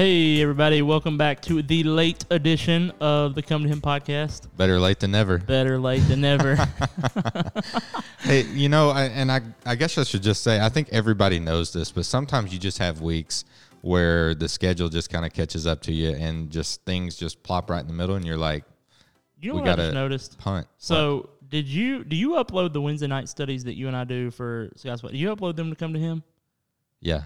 Hey, everybody, welcome back to the late edition of the Come to Him podcast. Better late than never. Better late than never. Hey, you know, I, and I, I guess I should just say, I think everybody knows this, but sometimes you just have weeks where the schedule just kind of catches up to you, and just things just plop right in the middle, and you're like, you know We what I just noticed? punt. So, did you do you upload the Wednesday night studies that you and I do for Scott's? Do you upload them to Come to Him? yeah,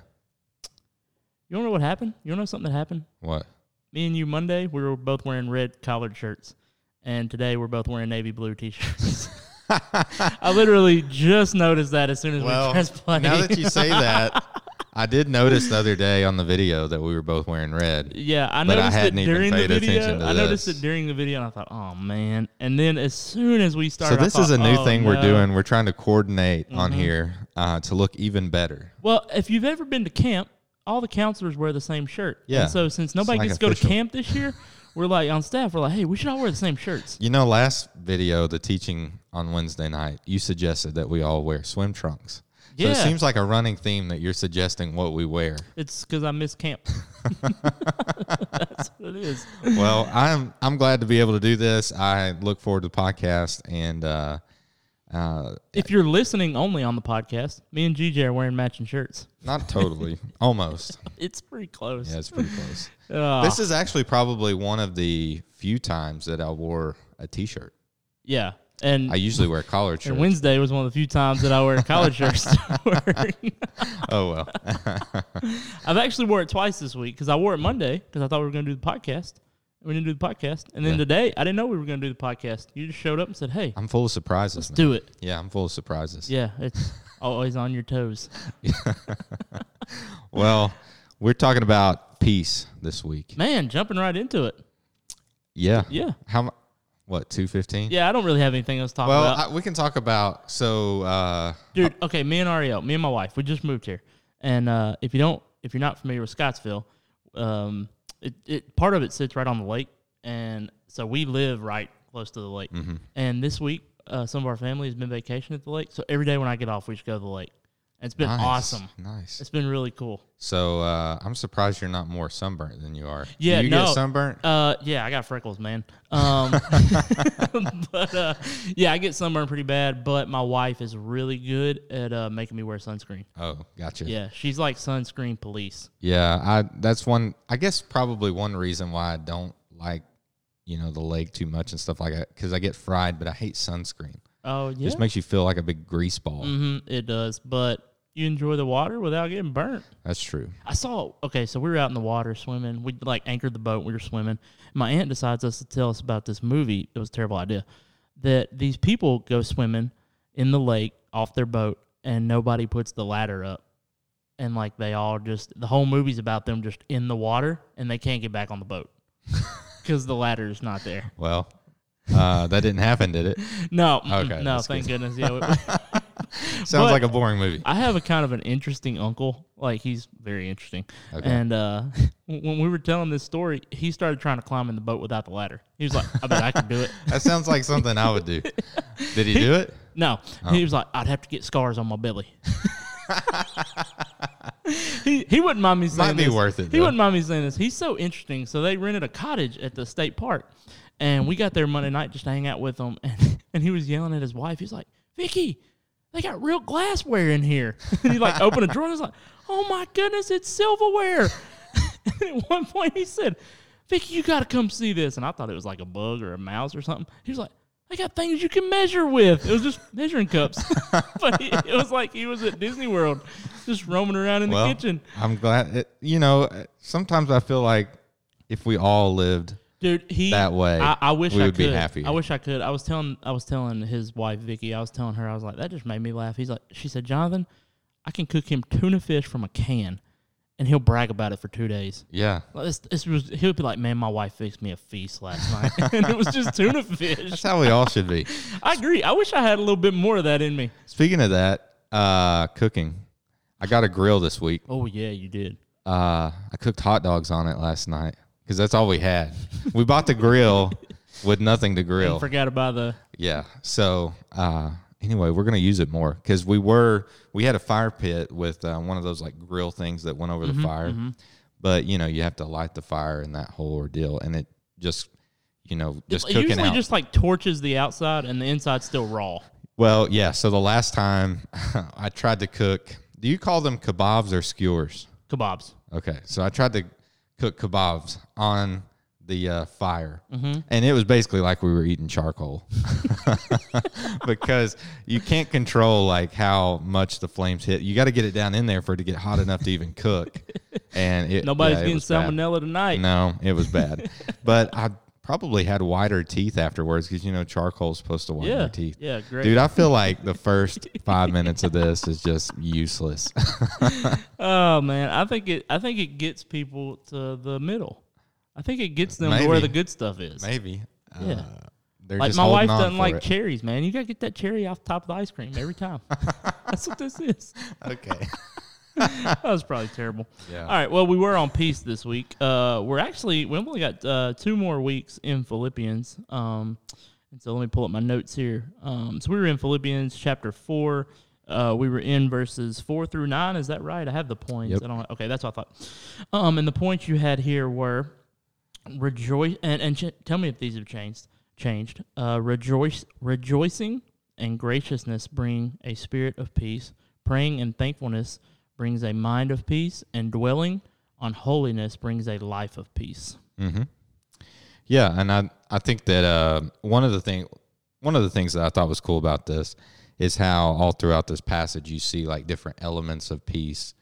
You don't know what happened? You don't know something that happened? what? Me and you Monday, we were both wearing red collared shirts, and today we're both wearing navy blue t-shirts. I literally just noticed that as soon as we press play. now that you say that, I did notice the other day on the video that we were both wearing red. Yeah, I I noticed it hadn't even during the video. I noticed this. it during the video, and I thought, "Oh man!" And then as soon as we started, So I this is a new "Oh, thing we're. Mm-hmm. doing. We're trying to coordinate on here uh, to look even better. Well, if you've ever been to camp, all the counselors wear the same shirt. Yeah. And so since nobody like gets to go to camp this year, we're like on staff. We're like, "Hey, we should all wear the same shirts." You know, last video, the teaching on Wednesday night, you suggested that we all wear swim trunks. So it seems like a running theme that you're suggesting what we wear. It's because I miss camp. That's what it is. well, I'm I'm glad to be able to do this. I look forward to the podcast and uh, uh, If you're listening only on the podcast, me and GJ are wearing matching shirts. not totally, almost. It's pretty close. Yeah, it's pretty close. Ah, This is actually probably one of the few times that I wore a t-shirt. yeah. And I usually wear collared shirts. Wednesday was one of the few times that I wear college shirts oh well. I've actually wore it twice this week because I wore it Monday because I thought we were going to do the podcast. We didn't do the podcast, and then Yeah. today I didn't know we were going to do the podcast. You just showed up and said, "Hey, I'm full of surprises. man. do it." Yeah, I'm full of surprises. Yeah, it's always on your toes. Well, we're talking about peace this week. Man, jumping right into it. Yeah. Yeah, How what, 215? yeah. I don't really have anything else to talk Well, about, I, we can talk about so uh dude. Okay, me and Ariel, me and my wife, we just moved here, and uh, if you don't, if you're not familiar with Scottsville, um, it, it part of it sits right on the lake, and so we live right close to the lake. mhm. And this week, uh, some of our family has been vacation at the lake. So every day when I get off, we just go to the lake. It's been Nice, awesome. Nice. It's been really cool. So uh I'm surprised you're not more sunburnt than you are. Yeah, Do you no. get sunburnt? Uh, yeah, I got freckles, man. Um, but uh, yeah, I get sunburned pretty bad. But my wife is really good at uh, making me wear sunscreen. Oh, gotcha. Yeah, she's like sunscreen police. Yeah, I that's one I guess probably one reason why I don't like you know the lake too much and stuff like that cuz I get fried, but I hate sunscreen. Oh yeah, Just makes you feel like a big grease ball. hmm it does. But you enjoy the water without getting burnt. That's true. I saw. Okay, so we were out in the water swimming. We like anchored the boat. We were swimming. My aunt decides us to tell us about this movie. It was a terrible idea. That these people go swimming in the lake off their boat, and nobody puts the ladder up, and like they all just the whole movie's about them just in the water, and they can't get back on the boat because the ladder is not there. Well, uh that didn't happen, did it? No, Okay, no, thank good. goodness. Yeah, Sounds But- like a boring movie. I have a kind of an interesting uncle. Like he's very interesting. Okay. And uh, when we were telling this story, he started trying to climb in the boat without the ladder. He was like, "I bet I can do it." That sounds like something I would do. Did he do it? No, Oh. he was like, "I'd have to get scars on my belly." he he wouldn't mind me saying Might be this. worth it, He though. wouldn't mind me saying this. He's so interesting. So they rented a cottage at the state park, and we got there Monday night just to hang out with him. And and he was yelling at his wife. He's like, "Vicky, they got real glassware in here." and he like opened a drawer and was like, "Oh my goodness, it's silverware." and at one point he said, "Vicky, you got to come see this." And I thought it was like a bug or a mouse or something. He was like. I got things you can measure with. It was just measuring cups, but he, it was like he was at Disney World, just roaming around in the kitchen. I'm glad. It, you know, sometimes I feel like if we all lived Dude, he that way, I, I wish we I would could. be happier. I wish I could. I was telling I was telling his wife Vicky. I was telling her I was like that just made me laugh. He's like she said Jonathan, I can cook him tuna fish from a can, and he'll brag about it for two days. yeah, Like, This, this was he'll be like, man, my wife fixed me a feast last night, and it was just tuna fish. that's how we all should be. I agree. I wish I had a little bit more of that in me. Speaking of that, uh, cooking, I got a grill this week. Oh yeah, you did. Uh, I cooked hot dogs on it last night because that's all we had. we bought the grill with nothing to grill. And forgot about the Yeah. So uh, anyway, we're gonna use it more because we were we had a fire pit with uh, one of those like grill things that went over Mm-hmm, the fire, but you know you have to light the fire in that whole ordeal, and it just you know just it cooking usually out. just like torches the outside and the inside's still raw. well, yeah. So the last time I tried to cook, do you call them kebabs or skewers? Kebabs. Okay, so I tried to cook kebabs on the uh, fire, and it was basically like we were eating charcoal because you can't control like how much the flames hit. You got to get it down in there for it to get hot enough to even cook. And it, Nobody's yeah, getting was bad. salmonella tonight. No, it was bad, but I probably had whiter teeth afterwards because you know charcoal's supposed to whiten Yeah. your teeth. Yeah, great. Dude, I feel like the first five minutes of this is just useless. Oh man, I think it. I think it gets people to the middle. I think it gets them to where the good stuff is. Maybe. Yeah. Uh, Like my wife doesn't like it. cherries, man. You gotta get that cherry off top of the ice cream every time. That's what this is. Okay. That was probably terrible. Yeah. All right. Well, we were on peace this week. Uh, we're actually we only got uh, two more weeks in Philippians. Um, and so let me pull up my notes here. Um, so we were in Philippians chapter four. Uh, we were in verses four through nine. Is that right? I have the points. Yep. I don't. Okay, that's what I thought. Um, and the points you had here were rejoice and and ch- tell me if these have changed. Changed. Uh, rejoice, rejoicing, and graciousness bring a spirit of peace. Praying and thankfulness brings a mind of peace, and dwelling on holiness brings a life of peace. Mm-hmm. Yeah, and I I think that uh, one of the thing one of the things that I thought was cool about this is how all throughout this passage you see like different elements of peace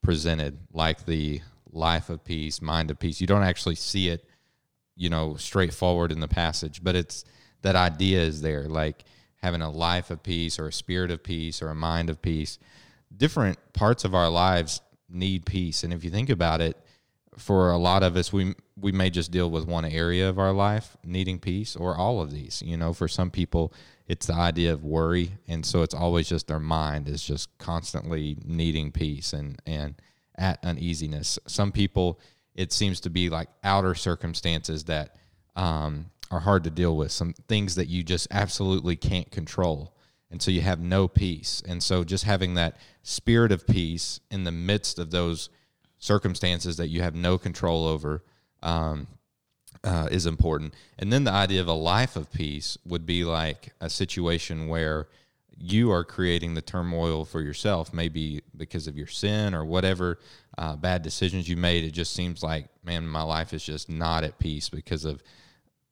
presented, like the life of peace, mind of peace. You don't actually see it, you know, straightforward in the passage, but it's that idea is there, like having a life of peace or a spirit of peace or a mind of peace. Different parts of our lives need peace, and if you think about it, for a lot of us we we may just deal with one area of our life needing peace or all of these. You know for some people it's the idea of worry. And so it's always just their mind is just constantly needing peace and and at uneasiness. Some people it seems to be like outer circumstances that um, are hard to deal with. Some things that you just absolutely can't control and so you have no peace and so just having that spirit of peace in the midst of those circumstances that you have no control over um, uh, is important. And then the idea of a life of peace would be like a situation where you are creating the turmoil for yourself, maybe because of your sin or whatever uh, bad decisions you made. It just seems like, man, my life is just not at peace because of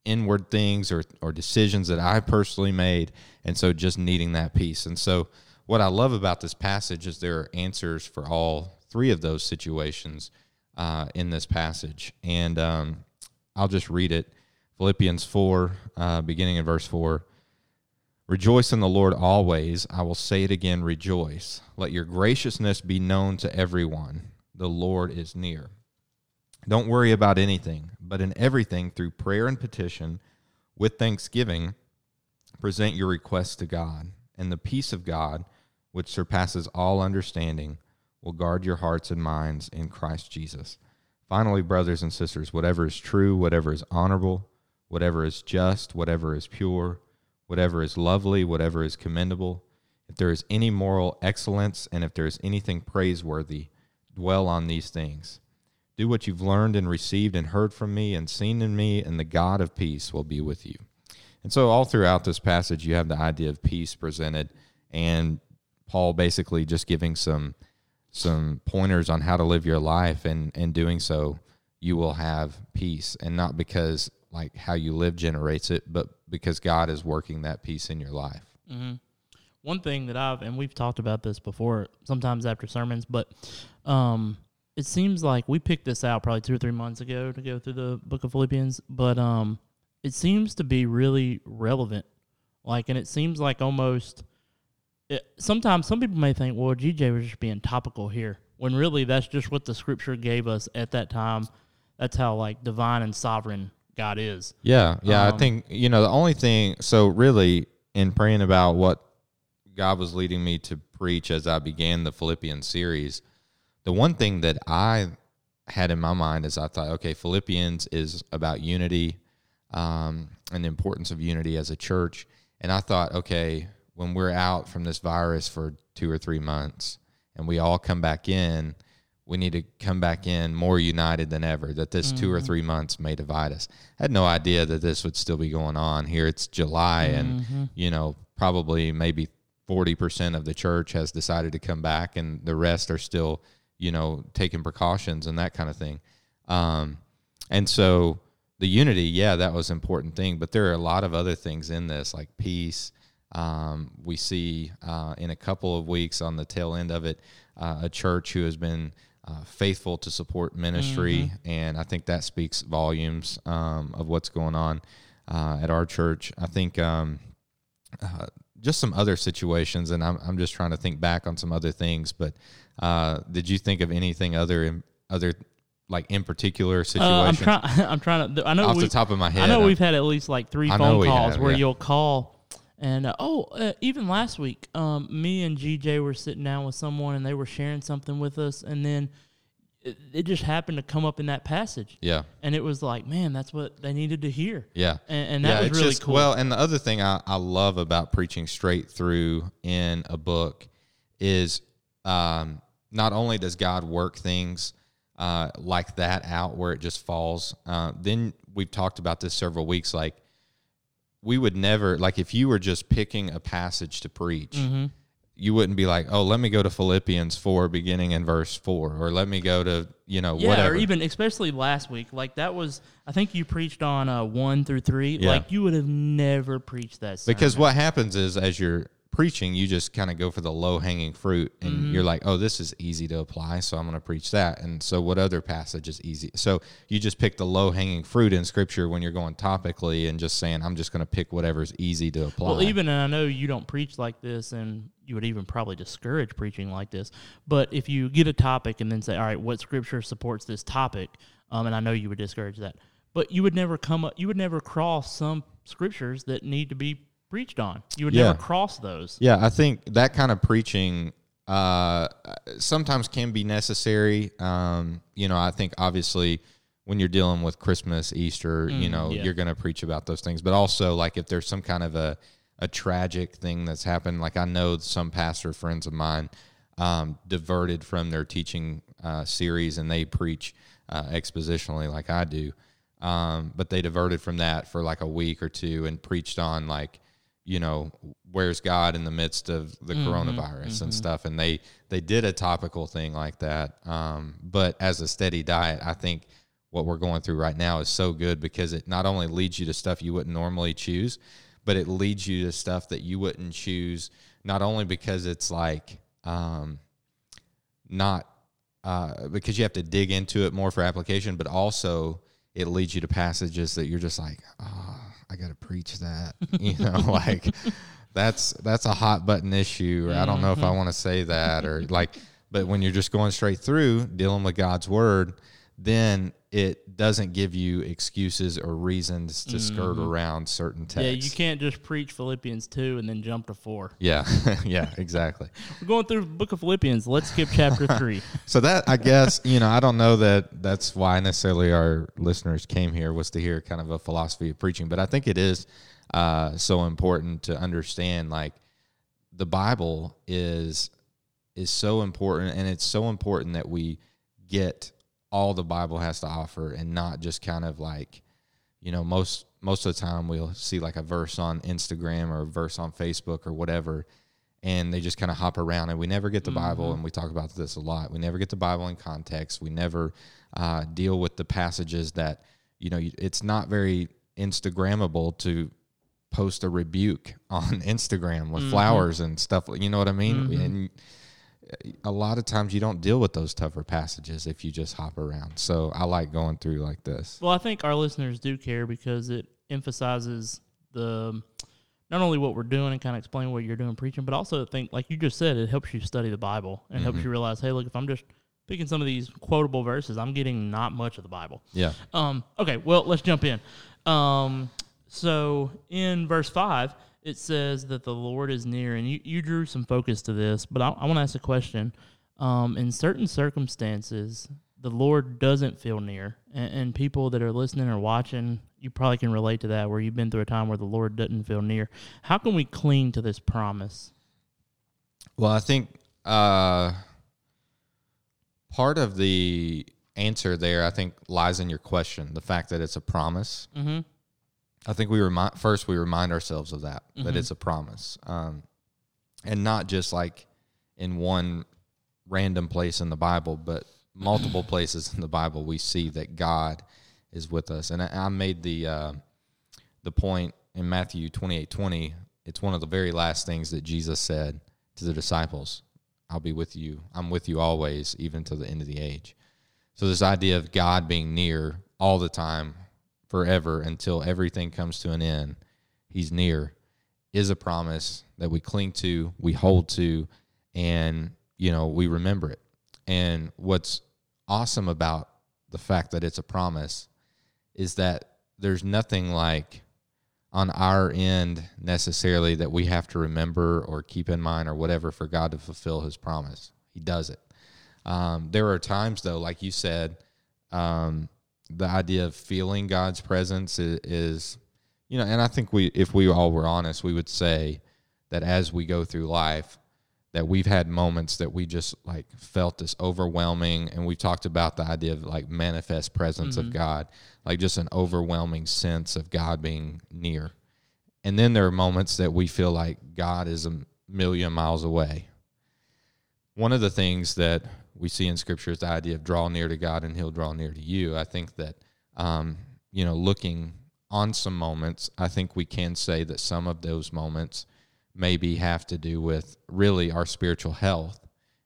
inward things or, or decisions that I personally made. And so just needing that peace. And so, what I love about this passage is there are answers for all three of those situations uh, in this passage. And um, I'll just read it Philippians 4, uh, beginning in verse 4. Rejoice in the Lord always. I will say it again, rejoice. Let your graciousness be known to everyone. The Lord is near. Don't worry about anything, but in everything, through prayer and petition, with thanksgiving, present your requests to God. And the peace of God, which surpasses all understanding, will guard your hearts and minds in Christ Jesus. Finally, brothers and sisters, whatever is true, whatever is honorable, whatever is just, whatever is pure, whatever is lovely, whatever is commendable, if there is any moral excellence, and if there is anything praiseworthy, dwell on these things. Do what you've learned and received and heard from me and seen in me, and the God of peace will be with you. And so, all throughout this passage, you have the idea of peace presented, and Paul basically just giving some some pointers on how to live your life, and and doing so, you will have peace, and not because like how you live generates it, but because God is working that peace in your life. Mm-hmm. One thing that I've and we've talked about this before, sometimes after sermons, but um, it seems like we picked this out probably two or three months ago to go through the Book of Philippians, but um, it seems to be really relevant. Like, and it seems like almost. It, sometimes some people may think, well, GJ was just being topical here, when really that's just what the Scripture gave us at that time. That's how like divine and sovereign God is. Yeah, yeah. I Um, think you know the only thing. So really, in praying about what God was leading me to preach as I began the Philippians series, the one thing that I had in my mind is I thought, okay, Philippians is about unity um, and the importance of unity as a church, and I thought, okay, when we're out from this virus for two or three months and we all come back in, we need to come back in more united than ever. That this two or three months may divide us. I had no idea that this would still be going on here. It's July, and you know probably maybe forty percent of the church has decided to come back, and the rest are still you know taking precautions and that kind of thing. Um, and so the unity, yeah, that was an important thing, but there are a lot of other things in this, like peace. Um, we see uh, in a couple of weeks on the tail end of it, uh, a church who has been uh, faithful to support ministry, and I think that speaks volumes um, of what's going on uh, at our church. I think um, uh, just some other situations, and I'm I'm just trying to think back on some other things. But uh, did you think of anything other in, other like in particular Uh, situations? I'm trying. I'm trying to. I know Off the top of my head, I know we've had at least like three I know phone we calls have, where yeah. you'll call, and uh, oh, uh, even last week, um, me and GJ were sitting down with someone and they were sharing something with us, and then it, it just happened to come up in that passage, yeah. and it was like, man, that's what they needed to hear, Yeah. and, and that was really just- cool. Well, and the other thing I, I love about preaching straight through in a book is um, not only does God work things uh, like that out where it just falls, uh, then we've talked about this several weeks. Like, we would never, like, if you were just picking a passage to preach, Mm-hmm. you wouldn't be like, oh, let me go to Philippians 4, beginning in verse 4, or let me go to, you know, yeah, whatever. or even especially last week, like that was. I think you preached on uh, one through three. Yeah. Like you would have never preached that Because what happens is as you're preaching, you just kind of go for the low hanging fruit and Mm-hmm. you're like, oh, this is easy to apply. So I'm going to preach that. And so what other passage is easy? So you just pick the low hanging fruit in scripture when you're going topically and just saying, I'm just going to pick whatever's easy to apply. Well, even and I know you don't preach like this, and you would even probably discourage preaching like this. But if you get a topic and then say, "All right, what scripture supports this topic?" Um, and I know you would discourage that, but you would never come up, you would never cross some scriptures that need to be preached on. You would Yeah. never cross those. Yeah, I think that kind of preaching uh, sometimes can be necessary. Um, you know, I think obviously when you're dealing with Christmas, Easter, you know, yeah. you're going to preach about those things. But also, like if there's some kind of a a tragic thing that's happened, like I know some pastor friends of mine um, diverted from their teaching uh, series and they preach uh, expositionally like I do. Um, but they diverted from that for like a week or two and preached on like you know where's god in the midst of the coronavirus and stuff. And they they did a topical thing like that. Um, but as a steady diet i think what we're going through right now is so good because it not only leads you to stuff you wouldn't normally choose but it leads you to stuff that you wouldn't choose not only because it's like um, not uh, because you have to dig into it more for application, but also it leads you to passages that you're just like, oh, I got to preach that, you know, like that's that's a hot button issue, or I don't know if I mm-hmm. want to say that, or like, but when you're just going straight through dealing with God's word, then it doesn't give you excuses or reasons to skirt around certain texts. Yeah, you can't just preach Philippians two and then jump to four. Yeah, yeah, exactly. We're going through the book of Philippians. Let's skip chapter three. So that I guess you know I don't know that that's why necessarily our listeners came here was to hear kind of a philosophy of preaching, but I think it is uh, so important to understand like the Bible is is so important, and it's so important that we get all the Bible has to offer, and not just kind of like you know most most of the time we'll see like a verse on Instagram or a verse on Facebook or whatever and they just kind of hop around and we never get the bible mm-hmm. and we talk about this a lot. We never get the bible in context. We never uh, deal with the passages that you know it's not very instagrammable to post a rebuke on instagram with mm-hmm. flowers and stuff you know what i mean? Mm-hmm. And a lot of times you don't deal with those tougher passages if you just hop around so i like going through like this Well, I think our listeners do care because it emphasizes the not only what we're doing and kind of explain what you're doing preaching, but also I think, like you just said, it helps you study the Bible and helps you realize, hey, look, if I'm just picking some of these quotable verses, I'm getting not much of the Bible. yeah Um, okay, well, let's jump in. Um, so in verse 5, it says that the Lord is near, and you, you drew some focus to this, but I, I want to ask a question. Um, in certain circumstances, the Lord doesn't feel near, and, and people that are listening or watching, you probably can relate to that, where you've been through a time where the Lord doesn't feel near. How can we cling to this promise? Well, I think uh, part of the answer there, I think, lies in your question. The fact that it's a promise. Mm-hmm. I think we remind first we remind ourselves of that that Mhm. it's a promise, um, and not just like in one random place in the Bible, but multiple places in the Bible we see that God is with us. And I, I made the uh, the point in Matthew twenty eight twenty. It's one of the very last things that Jesus said to the disciples. I'll be with you. I'm with you always, even to the end of the age. So this idea of God being near all the time, forever until everything comes to an end, he's near is a promise that we cling to, we hold to, and you know, we remember it. And what's awesome about the fact that it's a promise is that there's nothing like on our end necessarily that we have to remember or keep in mind or whatever for God to fulfill his promise. He does it. Um, there are times though, like you said, um, the idea of feeling God's presence is, is, you know, and I think we, if we all were honest, we would say that as we go through life, that we've had moments that we just like felt this overwhelming, and we've talked about the idea of like manifest presence of mm-hmm. God, like just an overwhelming sense of God being near. And then there are moments that we feel like God is a million miles away. One of the things that we see in Scripture is the idea of draw near to God and He'll draw near to you. I think that, um, you know, looking on some moments, I think we can say that some of those moments maybe have to do with really our spiritual health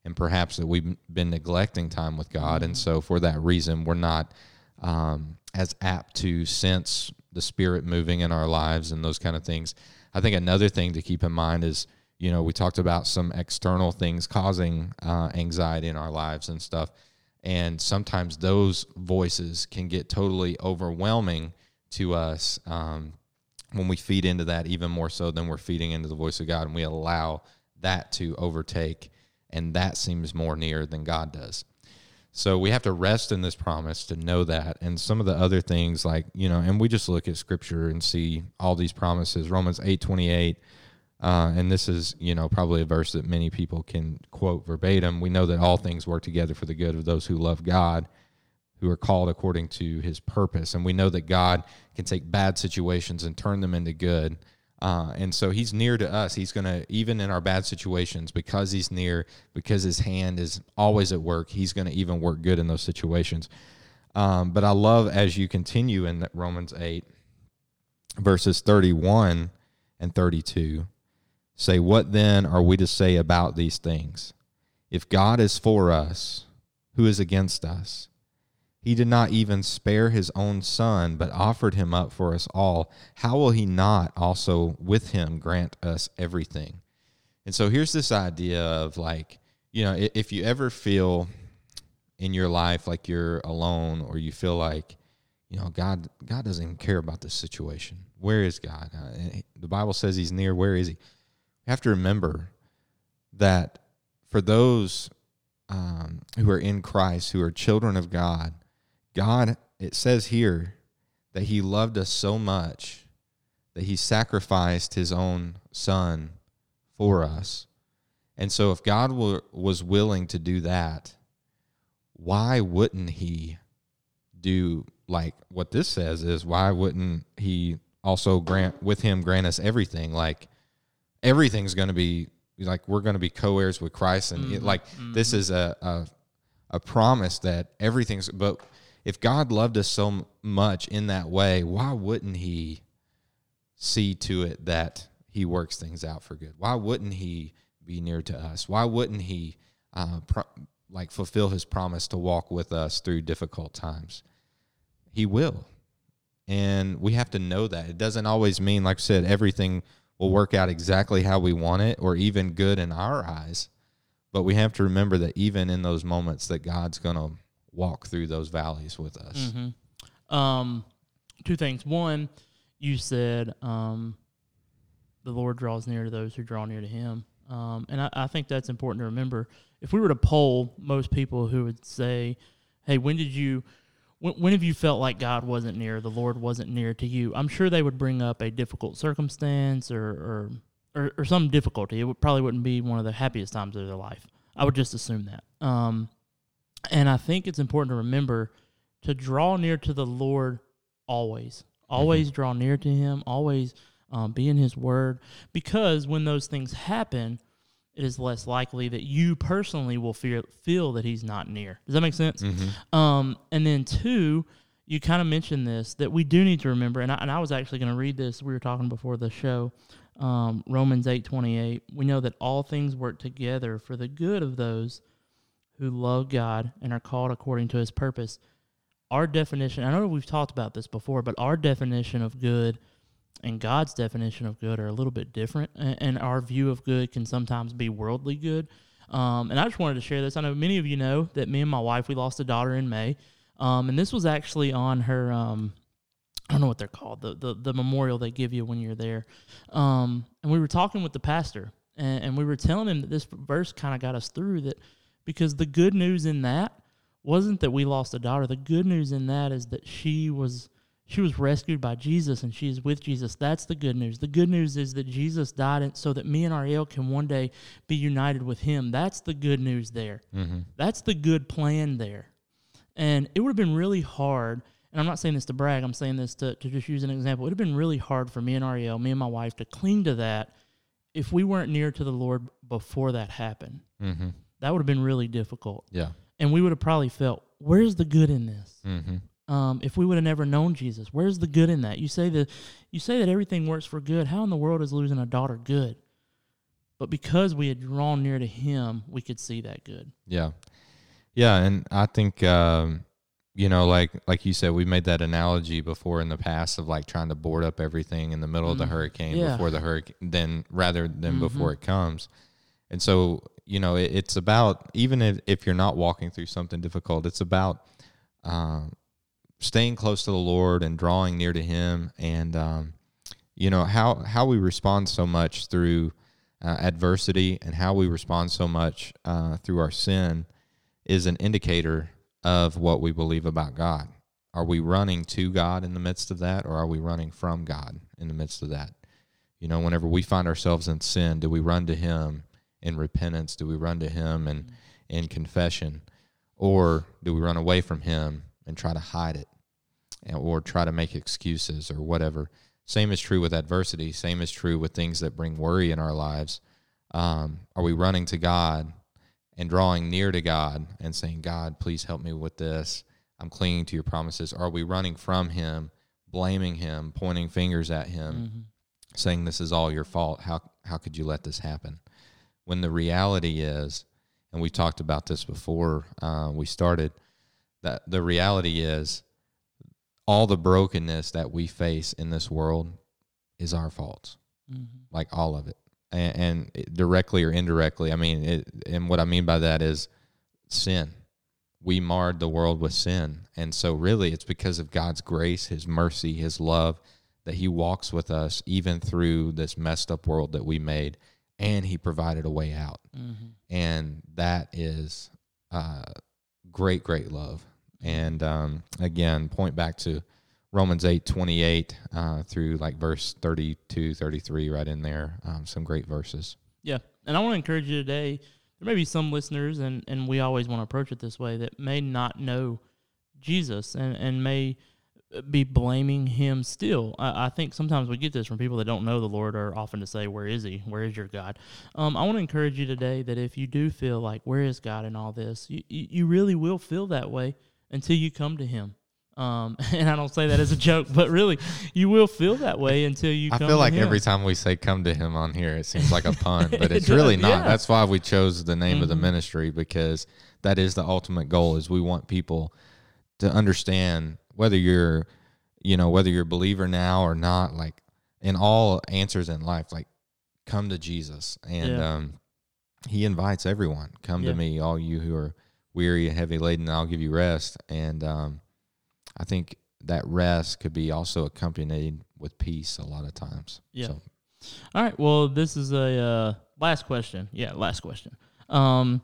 and perhaps that we've been neglecting time with God. And so for that reason, we're not um, as apt to sense the Spirit moving in our lives and those kind of things. I think another thing to keep in mind is, you know, we talked about some external things causing uh, anxiety in our lives and stuff. And sometimes those voices can get totally overwhelming to us um, when we feed into that even more so than we're feeding into the voice of God and we allow that to overtake. And that seems more near than God does. So we have to rest in this promise to know that. And some of the other things like, you know, and we just look at scripture and see all these promises. Romans 8 28. Uh, and this is, you know, probably a verse that many people can quote verbatim. We know that all things work together for the good of those who love God, who are called according to his purpose. And we know that God can take bad situations and turn them into good. Uh, and so he's near to us. He's going to, even in our bad situations, because he's near, because his hand is always at work, he's going to even work good in those situations. Um, but I love as you continue in Romans 8, verses 31 and 32 say, What then are we to say about these things? If God is for us, who is against us? He did not even spare his own son, but offered him up for us all. How will he not also with him grant us everything? And so here's this idea of like, you know, if you ever feel in your life like you're alone or you feel like, you know, God God doesn't care about this situation. Where is God? Uh, the Bible says he's near. Where is he? You have to remember that for those um, who are in Christ, who are children of God, God, it says here that He loved us so much that He sacrificed His own Son for us. And so, if God were, was willing to do that, why wouldn't He do like what this says is why wouldn't He also grant with Him grant us everything? Like, everything's going to be like we're going to be co-heirs with Christ, and it, like this is a, a a promise that everything's. But if God loved us so much in that way, why wouldn't He see to it that He works things out for good? Why wouldn't He be near to us? Why wouldn't He uh, pro- like fulfill His promise to walk with us through difficult times? He will, and we have to know that. It doesn't always mean, like I said, everything will work out exactly how we want it or even good in our eyes. But we have to remember that even in those moments that God's going to walk through those valleys with us. Mm-hmm. Um, two things. One, you said um, the Lord draws near to those who draw near to Him, um, and I, I think that's important to remember. If we were to poll most people who would say, "Hey, when did you?" When, when have you felt like God wasn't near, the Lord wasn't near to you? I'm sure they would bring up a difficult circumstance or, or or, or some difficulty. It would, probably wouldn't be one of the happiest times of their life. I would just assume that. Um, And I think it's important to remember to draw near to the Lord always. Always draw near to Him, always um, be in His Word, because when those things happen, it is less likely that you personally will feel, feel that He's not near. Does that make sense? Um, and then, two, you kind of mentioned this that we do need to remember, and I, and I was actually going to read this. We were talking before the show, um, Romans eight twenty eight. We know that all things work together for the good of those who love God and are called according to His purpose. Our definition, I know we've talked about this before, but our definition of good and God's definition of good are a little bit different, and, our view of good can sometimes be worldly good. Um, and I just wanted to share this. I know many of you know that me and my wife we lost a daughter in May, um, and this was actually on her. Um, I don't know what they're called the, the the memorial they give you when you're there. Um, and we were talking with the pastor, and, and we were telling him that this verse kind of got us through that because the good news in that wasn't that we lost a daughter. The good news in that is that she was she was rescued by Jesus and she is with Jesus. That's the good news. The good news is that Jesus died so that me and Ariel can one day be united with him. That's the good news there. That's the good plan there. And it would have been really hard, and I'm not saying this to brag, I'm saying this to, to just use an example. It would have been really hard for me and Ariel, me and my wife, to cling to that if we weren't near to the Lord before that happened. Mm-hmm. That would have been really difficult. Yeah. And we would have probably felt, where's the good in this? Mm-hmm. Um, if we would have never known Jesus. Where's the good in that? You say that you say that everything works for good. How in the world is losing a daughter good? But because we had drawn near to Him, we could see that good. Yeah. Yeah, and I think um, you know, like like you said, we made that analogy before in the past of like trying to board up everything in the middle of the hurricane Yeah. before the hurricane, then rather than before it comes. And so, you know, it, it's about even if, if you're not walking through something difficult, it's about um, staying close to the Lord and drawing near to Him, and um, you know how how we respond so much through uh, adversity and how we respond so much uh, through our sin is an indicator of what we believe about God. Are we running to God in the midst of that, or are we running from God in the midst of that? You know, whenever we find ourselves in sin, do we run to Him in repentance? Do we run to Him in, in confession? Or do we run away from Him and try to hide it and- or try to make excuses or whatever? Same is true with adversity. Same is true with things that bring worry in our lives. Um, are we running to God and drawing near to God and saying, God, please help me with this? I'm clinging to your promises. Are we running from Him, blaming Him, pointing fingers at Him, saying, This is all your fault? How, how could you let this happen? When the reality is, and we talked about this before uh, we started, that the reality is all the brokenness that we face in this world is our fault. Like all of it. And, and it- directly or indirectly i mean it, and what i mean by that is sin. We marred the world with sin. And so really it's because of god's grace his mercy his love that he walks with us even through this messed up world that we made and he provided a way out. And that is uh, great great love and um, again point back to romans 8 28 uh, through like verse 32 33 right in there um, some great verses Yeah. And I want to encourage you today. There may be some listeners, and, and we always want to approach it this way, that may not know Jesus and, and may be blaming him still. I, I think sometimes we get this from people that don't know the Lord are often to say, Where is he? Where is your God? Um, I want to encourage you today that if you do feel like, Where is God in all this? You, you, you really will feel that way until you come to him. Um, and I don't say that as a joke, but really, you will feel that way until you i feel like him. every time we say come to him on here it seems like a pun but It it's really not yeah. that's why we chose the name of the Mhm. ministry because that is the ultimate goal is we want people to understand whether you're you know whether you're a believer now or not like in all answers in life like come to jesus and Yeah. um he invites everyone come Yeah. to me all you who are weary and heavy laden i'll give you rest and um i think that rest could be also accompanied with peace a lot of times Yeah. so All right. Well, this is a uh, last question. Yeah, last question. Um,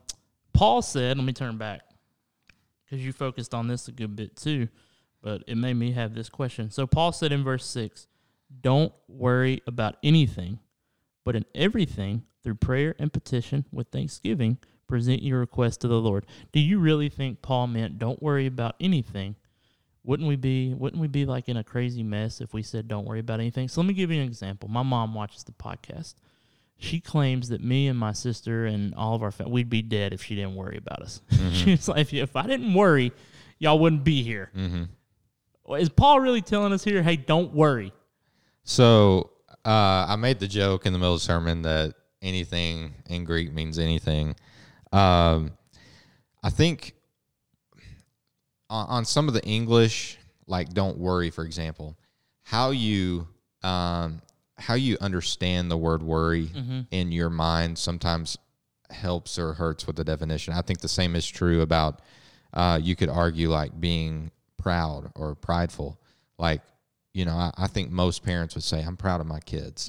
Paul said, let me turn back because you focused on this a good bit too, but it made me have this question. So, Paul said in verse 6 Don't worry about anything, but in everything, through prayer and petition with thanksgiving, present your request to the Lord. Do you really think Paul meant don't worry about anything? Wouldn't we be wouldn't we be like in a crazy mess if we said don't worry about anything? So let me give you an example. My mom watches the podcast. She claims that me and my sister and all of our family we'd be dead if she didn't worry about us. She's like, if, if I didn't worry, y'all wouldn't be here. Mm-hmm. Is Paul really telling us here, hey, don't worry? So uh, I made the joke in the middle of the sermon that anything in Greek means anything. Um, I think on, on some of the English, like "don't worry," for example, how you um, how you understand the word worry in your mind sometimes helps or hurts with the definition. I think the same is true about uh, you could argue like being proud or prideful. Like, you know, I, I think most parents would say, I'm proud of my kids.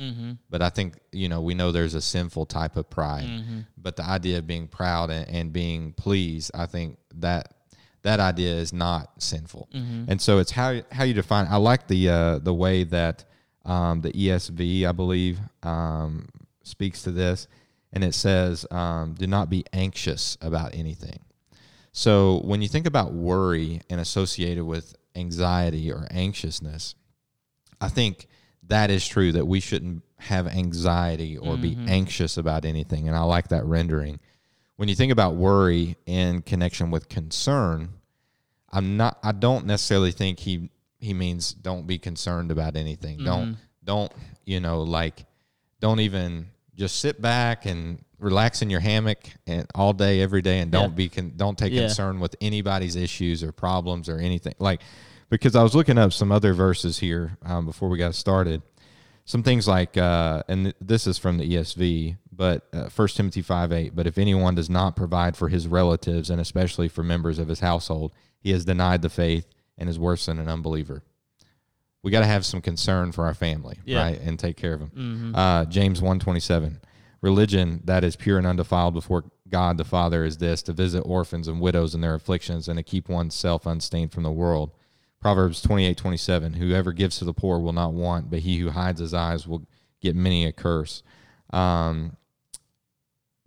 But I think, you know, we know there's a sinful type of pride. But the idea of being proud and, and being pleased, I think that that idea is not sinful. And so it's how how you define. I like the uh, the way that um, the ESV, I believe, um, speaks to this, and it says, um, "Do not be anxious about anything." So when you think about worry and associated with anxiety or anxiousness, I think that is true that we shouldn't have anxiety or be mm-hmm. anxious about anything. And I like that rendering. When you think about worry in connection with concern, I'm not I don't necessarily think he he means don't be concerned about anything. Don't mm-hmm. don't, you know, like don't even just sit back and relax in your hammock and all day every day and don't Yeah. be con- don't take Yeah. concern with anybody's issues or problems or anything. Like because I was looking up some other verses here um, before we got started. Some things like, uh, and th- this is from the ESV, but uh, 1 Timothy 5 8, but if anyone does not provide for his relatives and especially for members of his household, he has denied the faith and is worse than an unbeliever. We got to have some concern for our family, Yeah. right? And take care of them. Uh, James 1 27, religion that is pure and undefiled before God the Father is this to visit orphans and widows in their afflictions and to keep oneself unstained from the world. Proverbs twenty eight twenty seven. Whoever gives to the poor will not want, but he who hides his eyes will get many a curse. Um,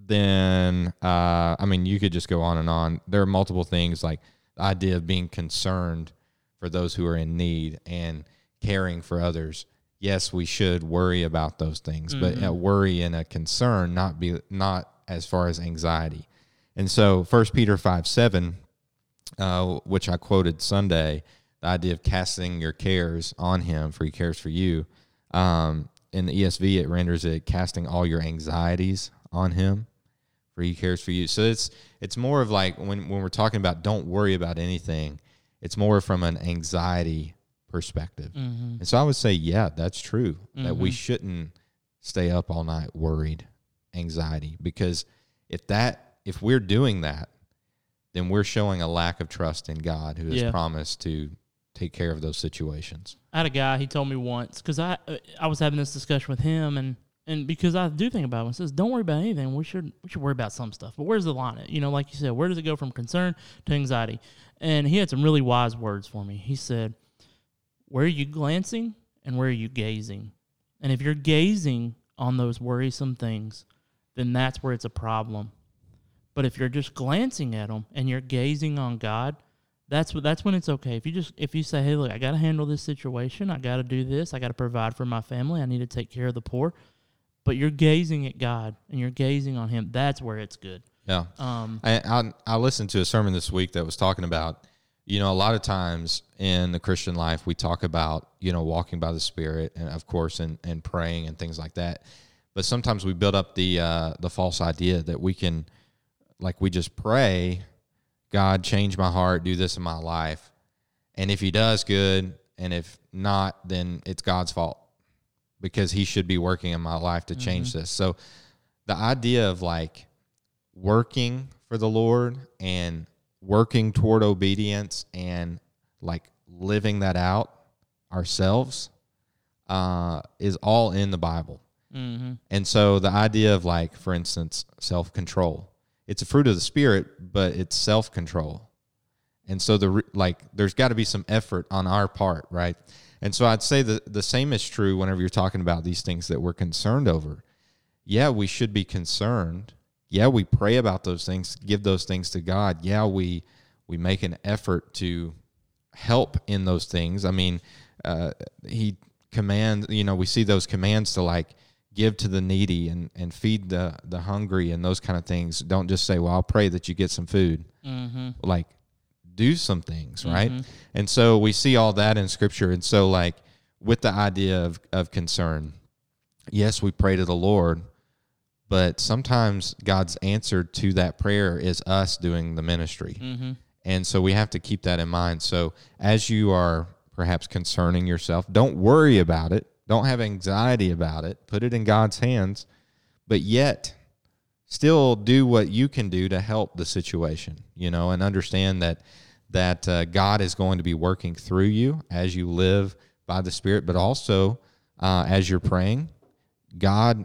then, uh, I mean, you could just go on and on. There are multiple things like the idea of being concerned for those who are in need and caring for others. Yes, we should worry about those things, but a worry and a concern not be not as far as anxiety. And so, First Peter five seven uh, which I quoted Sunday, the idea of casting your cares on Him, for He cares for you. Um, in the ESV, it renders it casting all your anxieties on Him, for He cares for you. So it's it's more of like when when we're talking about don't worry about anything, it's more from an anxiety perspective. And so I would say, yeah, that's true that we shouldn't stay up all night worried, anxiety, because if that if we're doing that, then we're showing a lack of trust in God who has Yeah. promised to take care of those situations. I had a guy. He told me once because I uh, I was having this discussion with him, and and because I do think about it, it says don't worry about anything. We should we should worry about some stuff. But where's the line? You know, like you said, where does it go from concern to anxiety? And he had some really wise words for me. He said, "Where are you glancing, and where are you gazing? And if you're gazing on those worrisome things, then that's where it's a problem. But if you're just glancing at them and you're gazing on God." that's what that's when it's okay. If you just if you say, "Hey, look, I got to handle this situation. I got to do this. I got to provide for my family. I need to take care of the poor." But you're gazing at God and you're gazing on Him. That's where it's good. Yeah. Um, I, I I listened to a sermon this week that was talking about, you know, a lot of times in the Christian life we talk about, you know, walking by the Spirit and of course and, and praying and things like that. But sometimes we build up the uh, the false idea that we can like we just pray, God change my heart, do this in my life. And if he does good, and if not, then it's God's fault because he should be working in my life to change this. So the idea of like working for the Lord and working toward obedience and like living that out ourselves uh, is all in the Bible. mm-hmm. And so the idea of like, for instance, self control, it's a fruit of the spirit, but it's self control. And so the like, there's got to be some effort on our part, right? And so I'd say the the same is true whenever you're talking about these things that we're concerned over. Yeah, we should be concerned yeah, we pray about those things, give those things to God. Yeah, we we make an effort to help in those things. I mean, uh, he commands, you know, we see those commands to like give to the needy and, and feed the, the hungry and those kind of things. Don't just say, well, I'll pray that you get some food. Mm-hmm. Like, do some things, right? And so we see all that in scripture. And so, like, with the idea of, of concern, yes, we pray to the Lord, but sometimes God's answer to that prayer is us doing the ministry. Mm-hmm. And so we have to keep that in mind. So as you are perhaps concerning yourself, don't worry about it. Don't have anxiety about it. Put it in God's hands, but yet still do what you can do to help the situation, you know, and understand that that uh, God is going to be working through you as you live by the Spirit, but also uh, as you're praying, God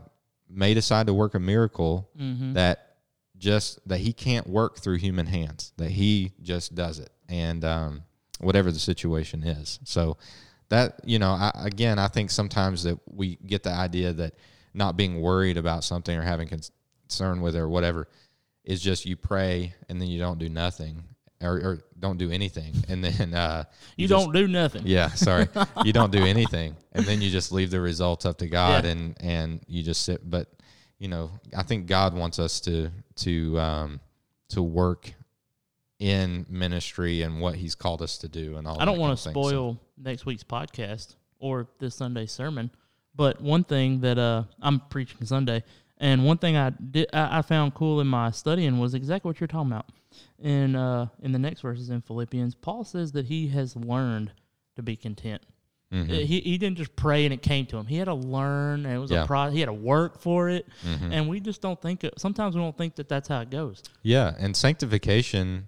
may decide to work a miracle Mm-hmm. that just that he can't work through human hands that he just does it and um, whatever the situation is so that you know I, again i think sometimes that we get the idea that not being worried about something or having concern with it or whatever is just you pray and then you don't do nothing or, or don't do anything and then uh, You, just- don't do nothing. yeah, sorry. you don't do anything, and then you just leave the results up to God, Yeah. and and you just sit. But you know, I think God wants us to to um, to work in ministry and what He's called us to do, and all. I don't want to thing. So- spoil next week's podcast or this Sunday's sermon, but one thing that uh, I'm preaching Sunday, and one thing I did I, I found cool in my studying was exactly what you're talking about. In uh, in the next verses in Philippians, Paul says that he has learned to be content. Mhm. Uh, He, he didn't just pray and it came to him. He had to learn, and it was Yeah. a pro. He had to work for it, Mhm. and we just don't think. It, sometimes we don't think that that's how it goes. Yeah, and sanctification,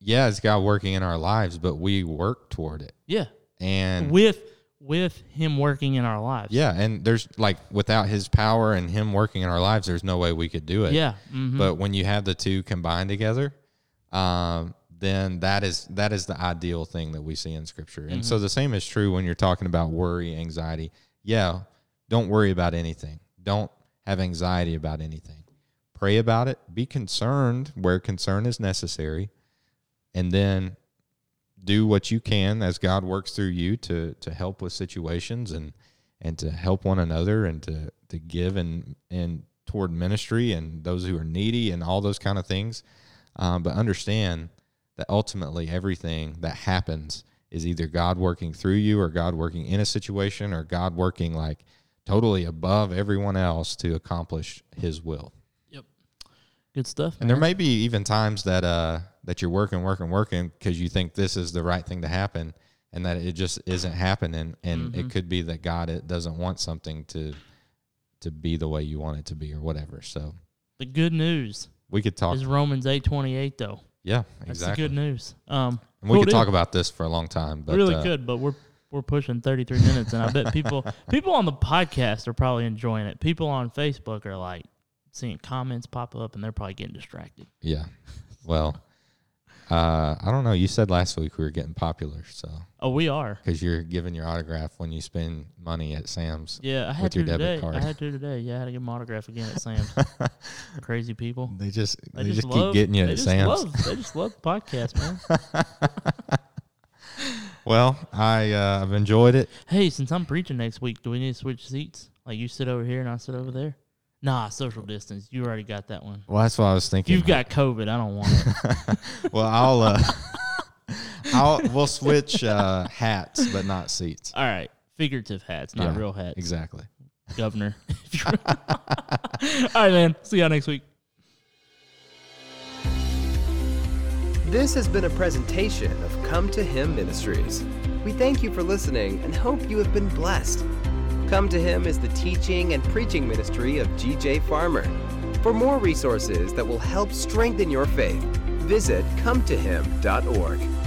yeah, it's God working in our lives, but we work toward it, Yeah, and with with Him working in our lives. yeah, and there's like without His power and Him working in our lives, there's no way we could do it. yeah. mhm. But when you have the two combined together, um, then that is that is the ideal thing that we see in Scripture. And so the same is true when you're talking about worry, anxiety. Yeah, don't worry about anything. Don't have anxiety about anything. Pray about it. Be concerned where concern is necessary, and then do what you can as God works through you to to help with situations and and to help one another and to to give and and toward ministry and those who are needy and all those kind of things. Um, but understand that ultimately everything that happens is either God working through you or God working in a situation or God working like totally above everyone else to accomplish His will. Good stuff. And there may be even times that uh that you're working, working, working because you think this is the right thing to happen, and that it just isn't happening. And it could be that God it doesn't want something to to be the way you want it to be, or whatever. So the good news we could talk. is Romans eight twenty eight though. Yeah, That's exactly. the good news. Um, And we cool could deal. talk about this for a long time, but really uh, good, but we're we're pushing thirty three minutes, and I bet people people on the podcast are probably enjoying it. People on Facebook are like seeing comments pop up, and they're probably getting distracted. Yeah. Well, uh, I don't know. You said last week we were getting popular, so Oh, we are. because you're giving your autograph when you spend money at Sam's. Yeah, I had With to your debit today. card. I had to today. Yeah, I had to get my autograph again at Sam's. Crazy people. They just They, they, just, just, love, keep getting you at Sam's. Love, they just love the podcast, man. Well, I uh, I've enjoyed it. hey, since I'm preaching next week, do we need to switch seats? Like you sit over here and I sit over there? Nah, social distance. You already got that one. Well, that's what I was thinking. You've got COVID. I don't want it. well, I'll uh, I'll we'll switch uh, hats, but not seats. All right. Figurative hats, not Yeah, real hats. Exactly. Governor. All right, man. See y'all next week. This has been a presentation of Come to Him Ministries. We thank you for listening and hope you have been blessed. Come to Him is the teaching and preaching ministry of G.J. Farmer. For more resources that will help strengthen your faith, visit cometohim.org.